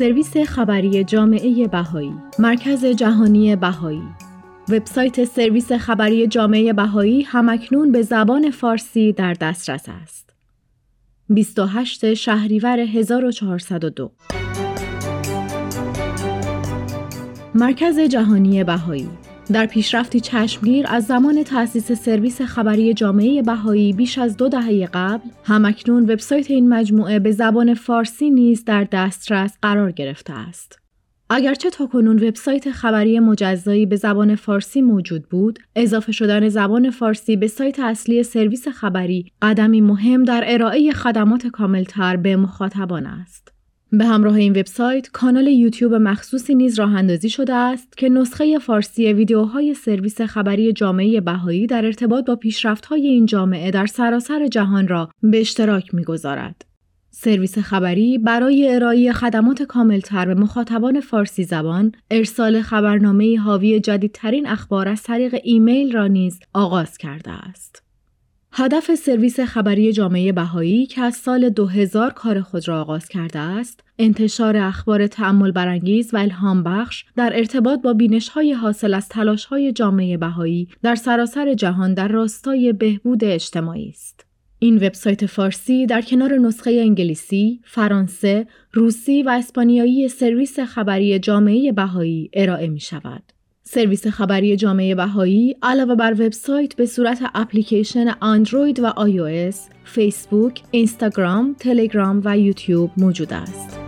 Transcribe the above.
سرویس خبری جامعه بهایی مرکز جهانی بهایی. وبسایت سرویس خبری جامعه بهایی همکنون به زبان فارسی در دسترس است. 28 شهریور 1402 مرکز جهانی بهایی. در پیشرفتی چشمگیر از زمان تأسیس سرویس خبری جامعه بهایی بیش از دو دهه قبل همکنون وبسایت این مجموعه به زبان فارسی نیز در دسترس قرار گرفته است. اگرچه کنون وبسایت خبری مجزایی به زبان فارسی موجود بود اضافه شدن زبان فارسی به سایت اصلی سرویس خبری قدمی مهم در ارائه خدمات کاملتر به مخاطبان است. به همراه این وبسایت کانال یوتیوب مخصوصی نیز راه اندازی شده است که نسخه فارسی ویدیوهای سرویس خبری جامعه بهایی در ارتباط با پیشرفت‌های این جامعه در سراسر جهان را به اشتراک می‌گذارد. سرویس خبری برای ارائه خدمات کاملتر به مخاطبان فارسی زبان ارسال خبرنامه حاوی جدیدترین اخبار از طریق ایمیل را نیز آغاز کرده است. هدف سرویس خبری جامعه بهایی که از سال 2000 کار خود را آغاز کرده است، انتشار اخبار تعمل برانگیز و الهام بخش در ارتباط با بینش های حاصل از تلاش های جامعه بهایی در سراسر جهان در راستای بهبود اجتماعی است. این وبسایت فارسی در کنار نسخه انگلیسی، فرانسه، روسی و اسپانیایی سرویس خبری جامعه بهایی ارائه می شود. سرویس خبری جامعه بهایی علاوه بر وبسایت به صورت اپلیکیشن اندروید و آی فیسبوک، اینستاگرام، تلگرام و یوتیوب موجود است.